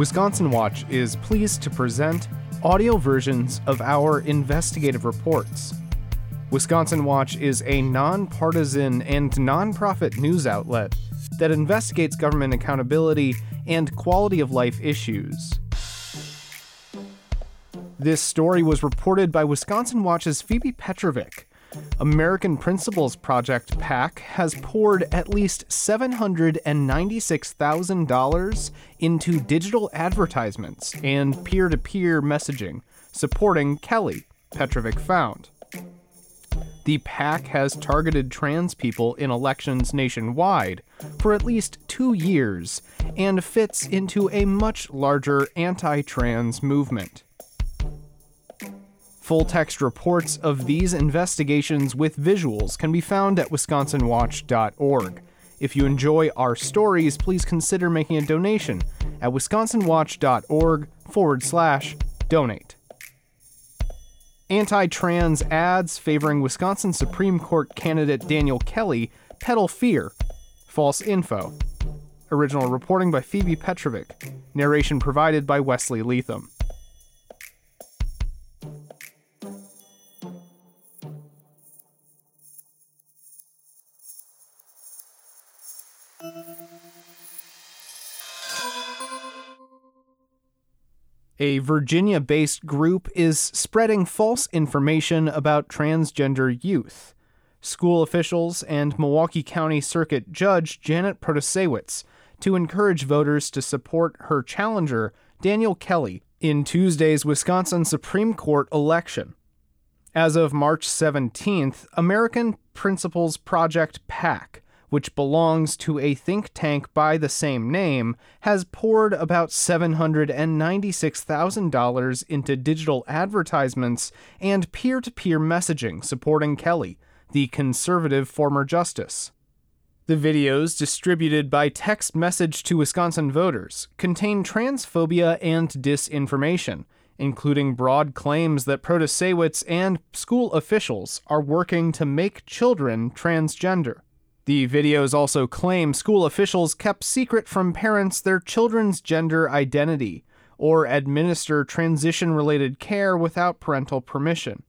Wisconsin Watch is pleased to present audio versions of our investigative reports. Wisconsin Watch is a nonpartisan and nonprofit news outlet that investigates government accountability and quality of life issues. This story was reported by Wisconsin Watch's Phoebe Petrovic. American Principles Project PAC has poured at least $796,000 into digital advertisements and peer to peer messaging supporting Kelly, Petrovic found. The PAC has targeted trans people in elections nationwide for at least two years and fits into a much larger anti trans movement. Full text reports of these investigations with visuals can be found at wisconsinwatch.org. If you enjoy our stories, please consider making a donation at wisconsinwatch.org forward slash donate. Anti trans ads favoring Wisconsin Supreme Court candidate Daniel Kelly peddle fear. False info. Original reporting by Phoebe Petrovic. Narration provided by Wesley Leatham. A Virginia based group is spreading false information about transgender youth. School officials and Milwaukee County Circuit Judge Janet Protasiewicz to encourage voters to support her challenger, Daniel Kelly, in Tuesday's Wisconsin Supreme Court election. As of March 17th, American Principles Project PAC which belongs to a think tank by the same name, has poured about $796,000 into digital advertisements and peer to peer messaging supporting Kelly, the conservative former justice. The videos, distributed by text message to Wisconsin voters, contain transphobia and disinformation, including broad claims that Protasiewicz and school officials are working to make children transgender. The videos also claim school officials kept secret from parents their children's gender identity or administer transition related care without parental permission.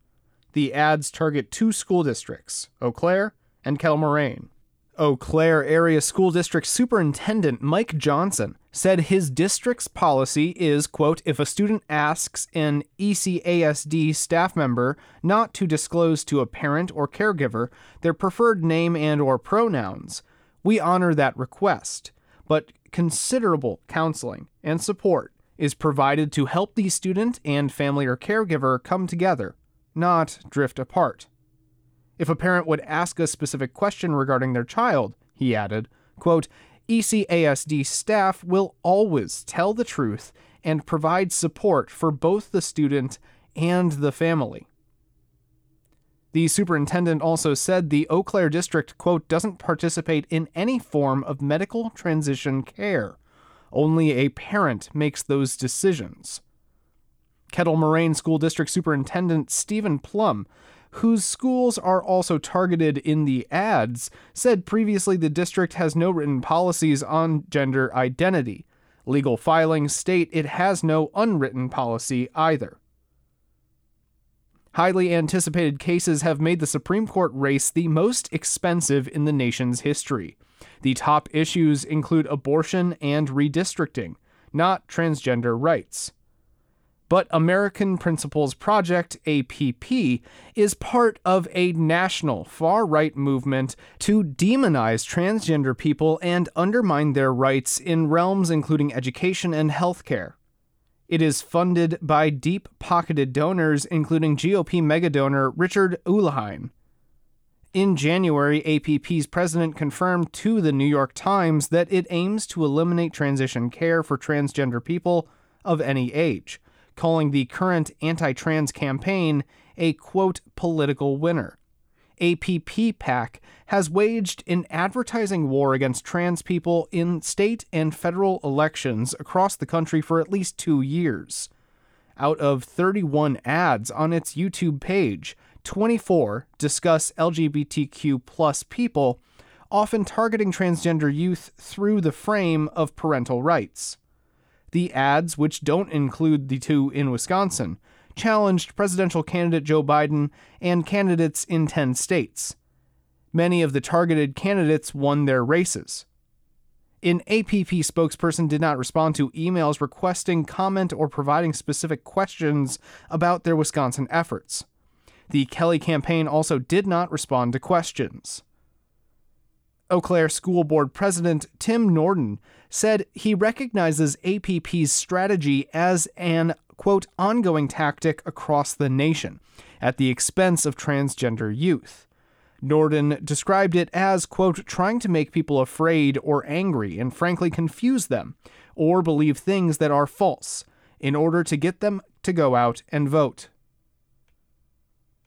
The ads target two school districts, Eau Claire and Kettle Moraine. Eau Claire Area School District Superintendent Mike Johnson said his district's policy is, quote, if a student asks an ECASD staff member not to disclose to a parent or caregiver their preferred name and or pronouns, we honor that request, but considerable counseling and support is provided to help the student and family or caregiver come together, not drift apart. If a parent would ask a specific question regarding their child, he added, quote, ECASD staff will always tell the truth and provide support for both the student and the family. The superintendent also said the Eau Claire district, quote, doesn't participate in any form of medical transition care. Only a parent makes those decisions. Kettle Moraine School District Superintendent Stephen Plum whose schools are also targeted in the ads, said previously the district has no written policies on gender identity. Legal filings state it has no unwritten policy either. Highly anticipated cases have made the Supreme Court race the most expensive in the nation's history. The top issues include abortion and redistricting, not transgender rights but American Principles Project, APP, is part of a national far right movement to demonize transgender people and undermine their rights in realms including education and healthcare. It is funded by deep pocketed donors, including GOP megadonor Richard Uihlein. In January, APP's president confirmed to the New York Times that it aims to eliminate transition care for transgender people of any age calling the current anti trans campaign a quote political winner. APP PAC has waged an advertising war against trans people in state and federal elections across the country for at least two years. Out of 31 ads on its YouTube page, 24 discuss LGBTQ plus people, often targeting transgender youth through the frame of parental rights. The ads, which don't include the two in Wisconsin, challenged presidential candidate Joe Biden and candidates in 10 states. Many of the targeted candidates won their races. An APP spokesperson did not respond to emails requesting comment or providing specific questions about their Wisconsin efforts. The Kelly campaign also did not respond to questions. Eau Claire School Board President Tim Nordin said he recognizes APP's strategy as an, quote, ongoing tactic across the nation at the expense of transgender youth. Norden described it as, quote, trying to make people afraid or angry and frankly confuse them or believe things that are false in order to get them to go out and vote.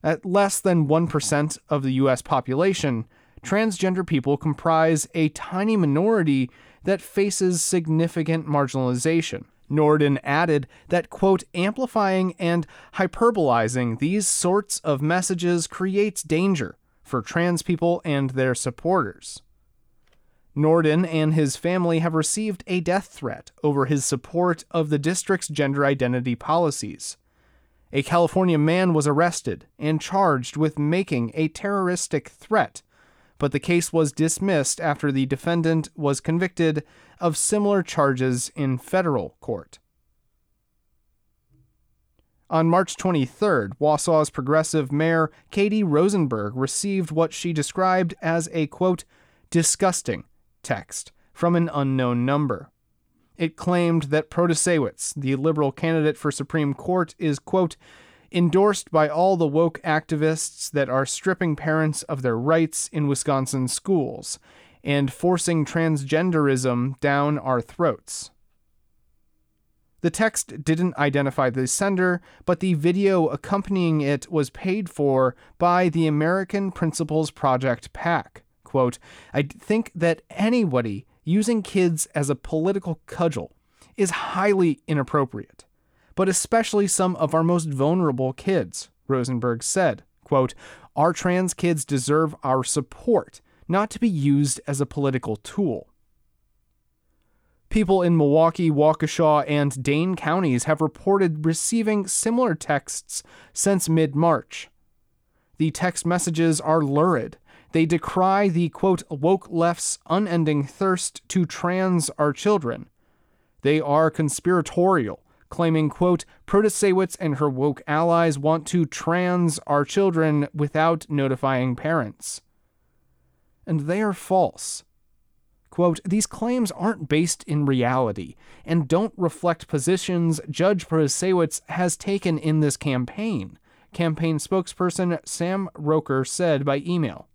At less than 1% of the US population, transgender people comprise a tiny minority that faces significant marginalization. Nordin added that, quote, amplifying and hyperbolizing these sorts of messages creates danger for trans people and their supporters. Nordin and his family have received a death threat over his support of the district's gender identity policies. A California man was arrested and charged with making a terroristic threat, but the case was dismissed after the defendant was convicted of similar charges in federal court. On March 23rd, Wausau's progressive mayor, Katie Rosenberg, received what she described as a quote, disgusting text from an unknown number. It claimed that Protasiewicz, the liberal candidate for Supreme Court, is, quote, endorsed by all the woke activists that are stripping parents of their rights in Wisconsin schools and forcing transgenderism down our throats. The text didn't identify the sender, but the video accompanying it was paid for by the American Principles Project PAC. Quote, I think that anybody using kids as a political cudgel is highly inappropriate, but especially some of our most vulnerable kids, Rosenberg said. Quote, Our trans kids deserve our support, not to be used as a political tool. People in Milwaukee, Waukesha, and Dane counties have reported receiving similar texts since mid March. The text messages are lurid. They decry the quote, woke left's unending thirst to trans our children. They are conspiratorial, claiming, quote, Protasiewicz and her woke allies want to trans our children without notifying parents. And they are false. Quote, these claims aren't based in reality and don't reflect positions Judge Protasiewicz has taken in this campaign, campaign spokesperson Sam Roecker said by email.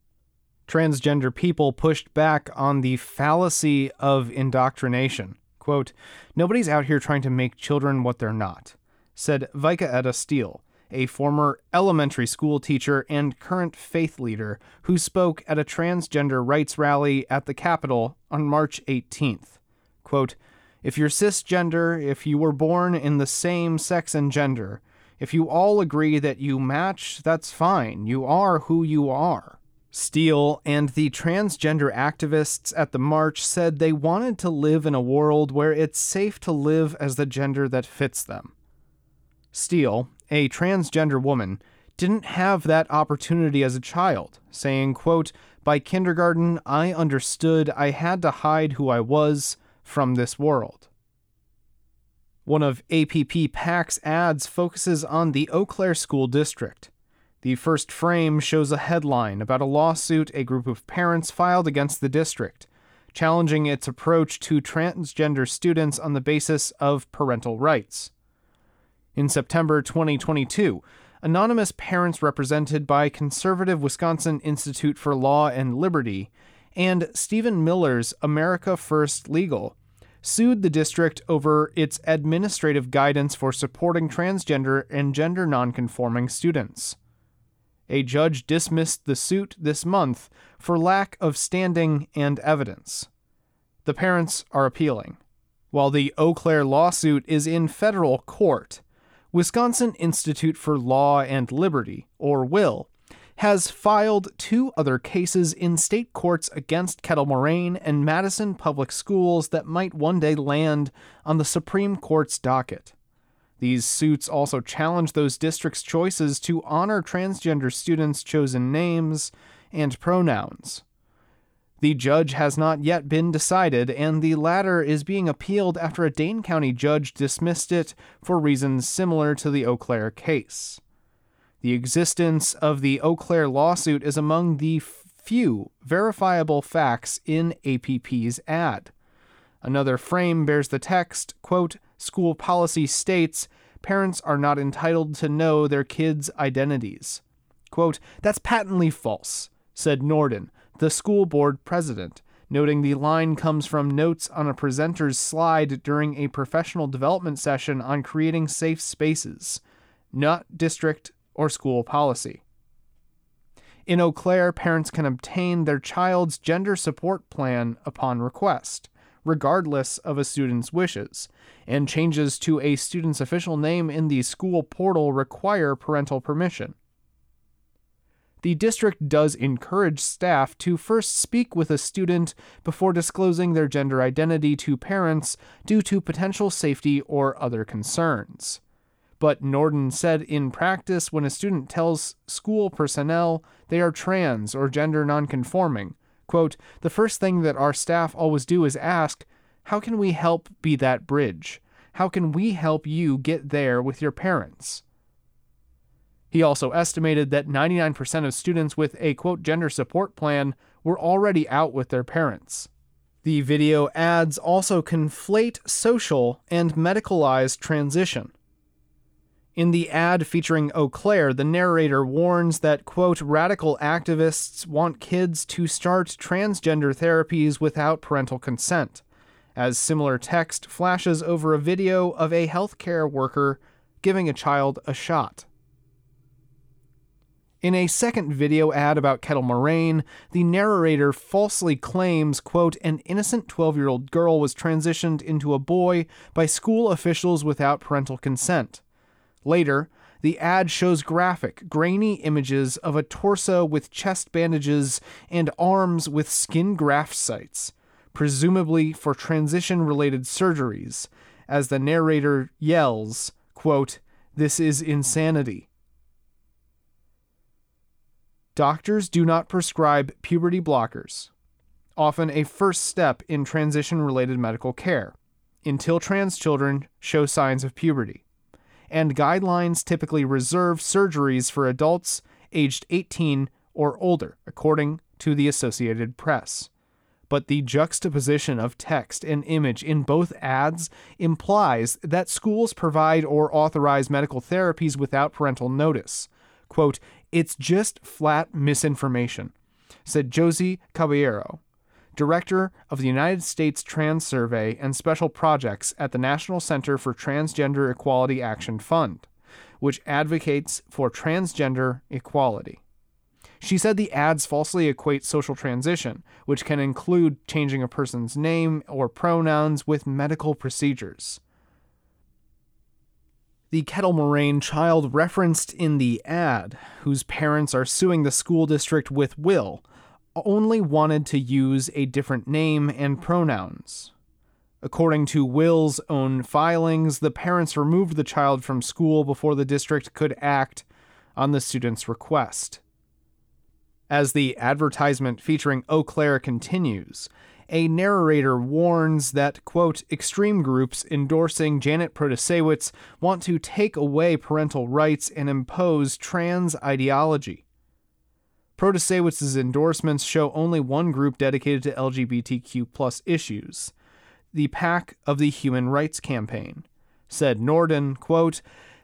Transgender people pushed back on the fallacy of indoctrination. Quote, nobody's out here trying to make children what they're not, said Vika Etta Steele, a former elementary school teacher and current faith leader who spoke at a transgender rights rally at the Capitol on March 18th. Quote, if you're cisgender, if you were born in the same sex and gender, if you all agree that you match, that's fine. You are who you are. Steele and the transgender activists at the march said they wanted to live in a world where it's safe to live as the gender that fits them. Steele, a transgender woman, didn't have that opportunity as a child, saying, quote, By kindergarten, I understood I had to hide who I was from this world. One of APP PAC's ads focuses on the Eau Claire School District. The first frame shows a headline about a lawsuit a group of parents filed against the district, challenging its approach to transgender students on the basis of parental rights. In September 2022, anonymous parents represented by Conservative Wisconsin Institute for Law and Liberty and Stephen Miller's America First Legal sued the district over its administrative guidance for supporting transgender and gender nonconforming students. A judge dismissed the suit this month for lack of standing and evidence. The parents are appealing. While the Eau Claire lawsuit is in federal court, Wisconsin Institute for Law and Liberty, or WILL, has filed two other cases in state courts against Kettle Moraine and Madison Public Schools that might one day land on the Supreme Court's docket. These suits also challenge those districts' choices to honor transgender students' chosen names and pronouns. The judge has not yet been decided, and the latter is being appealed after a Dane County judge dismissed it for reasons similar to the Eau Claire case. The existence of the Eau Claire lawsuit is among the few verifiable facts in APP's ad. Another frame bears the text, quote, school policy states parents are not entitled to know their kids' identities. Quote, that's patently false, said Nordin, the school board president, noting the line comes from notes on a presenter's slide during a professional development session on creating safe spaces, not district or school policy. In Eau Claire, parents can obtain their child's gender support plan upon request, regardless of a student's wishes, and changes to a student's official name in the school portal require parental permission. The district does encourage staff to first speak with a student before disclosing their gender identity to parents due to potential safety or other concerns. But Nordin said in practice, when a student tells school personnel they are trans or gender nonconforming, quote, the first thing that our staff always do is ask, how can we help be that bridge? How can we help you get there with your parents? He also estimated that 99% of students with a quote gender support plan were already out with their parents. The video ads also conflate social and medicalized transition. In the ad featuring Eau Claire, the narrator warns that, quote, radical activists want kids to start transgender therapies without parental consent, as similar text flashes over a video of a healthcare worker giving a child a shot. In a second video ad about Kettle Moraine, the narrator falsely claims, quote, an innocent 12 year old girl was transitioned into a boy by school officials without parental consent. Later, the ad shows graphic, grainy images of a torso with chest bandages and arms with skin graft sites, presumably for transition related surgeries, as the narrator yells, quote, This is insanity. Doctors do not prescribe puberty blockers, often a first step in transition related medical care, until trans children show signs of puberty and guidelines typically reserve surgeries for adults aged 18 or older, according to the Associated Press. But the juxtaposition of text and image in both ads implies that schools provide or authorize medical therapies without parental notice. Quote, it's just flat misinformation, said Josie Caballero, Director of the United States Trans Survey and Special Projects at the National Center for Transgender Equality Action Fund, which advocates for transgender equality. She said the ads falsely equate social transition, which can include changing a person's name or pronouns, with medical procedures. The Kettle Moraine child referenced in the ad, whose parents are suing the school district with WILL, only wanted to use a different name and pronouns. According to WILL's own filings, the parents removed the child from school before the district could act on the student's request. As the advertisement featuring Eau Claire continues, a narrator warns that, quote, extreme groups endorsing Janet Protasiewicz want to take away parental rights and impose trans ideology. Protasiewicz's endorsements show only one group dedicated to LGBTQ plus issues, the PAC of the Human Rights Campaign. Said Nordin, quote,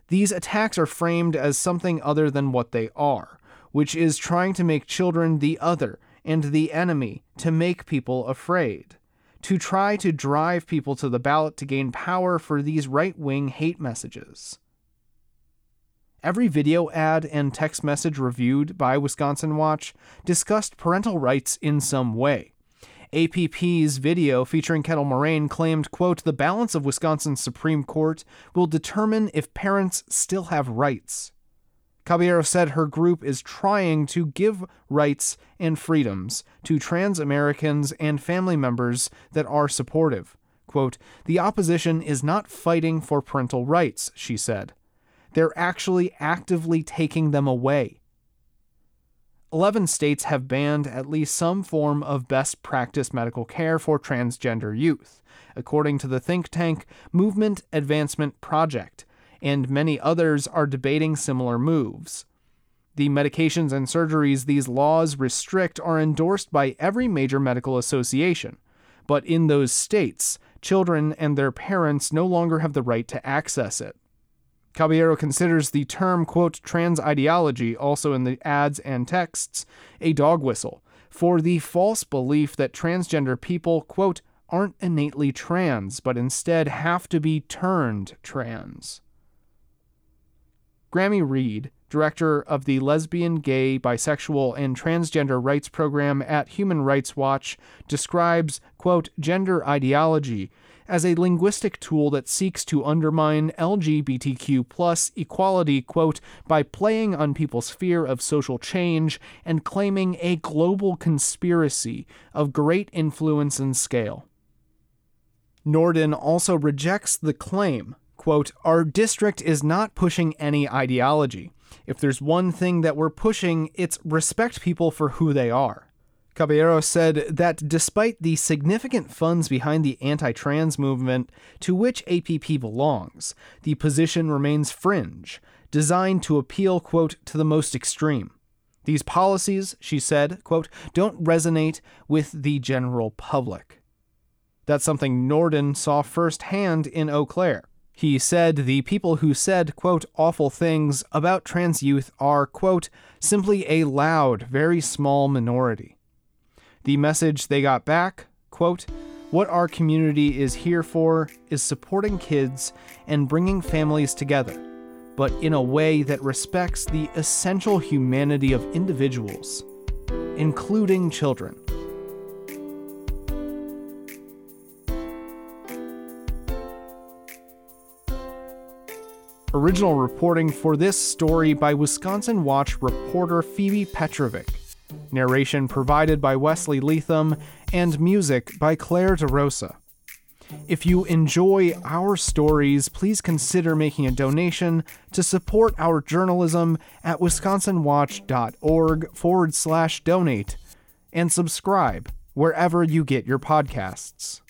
These attacks are framed as something other than what they are, which is trying to make children the other and the enemy to make people afraid, to try to drive people to the ballot to gain power for these right wing hate messages. Every video ad and text message reviewed by Wisconsin Watch discussed parental rights in some way. APP's video featuring Kettle Moraine claimed, quote, the balance of Wisconsin's Supreme Court will determine if parents still have rights. Caballero said her group is trying to give rights and freedoms to trans Americans and family members that are supportive. Quote, the opposition is not fighting for parental rights, she said. They're actually actively taking them away. 11 states have banned at least some form of best practice medical care for transgender youth, according to the think tank Movement Advancement Project, and many others are debating similar moves. The medications and surgeries these laws restrict are endorsed by every major medical association, but in those states, children and their parents no longer have the right to access it. Caballero considers the term, quote, trans ideology, also in the ads and texts, a dog whistle for the false belief that transgender people, quote, aren't innately trans, but instead have to be turned trans. Graeme Reid, director of the Lesbian, Gay, Bisexual, and Transgender Rights Program at Human Rights Watch, describes, quote, gender ideology as a linguistic tool that seeks to undermine LGBTQ plus equality, quote, by playing on people's fear of social change and claiming a global conspiracy of great influence and scale. Nordin also rejects the claim, quote, our district is not pushing any ideology. If there's one thing that we're pushing, it's respect people for who they are. Caballero said that despite the significant funds behind the anti trans movement to which APP belongs, the position remains fringe, designed to appeal, quote, to the most extreme. These policies, she said, quote, don't resonate with the general public. That's something Nordin saw firsthand in Eau Claire. He said the people who said, quote, awful things about trans youth are, quote, simply a loud, very small minority. The message they got back, quote, what our community is here for is supporting kids and bringing families together, but in a way that respects the essential humanity of individuals, including children. Original reporting for this story by Wisconsin Watch reporter Phoebe Petrovic. Narration provided by Wesley Leatham, and music by Claire DeRosa. If you enjoy our stories, please consider making a donation to support our journalism at wisconsinwatch.org forward slash donate and subscribe wherever you get your podcasts.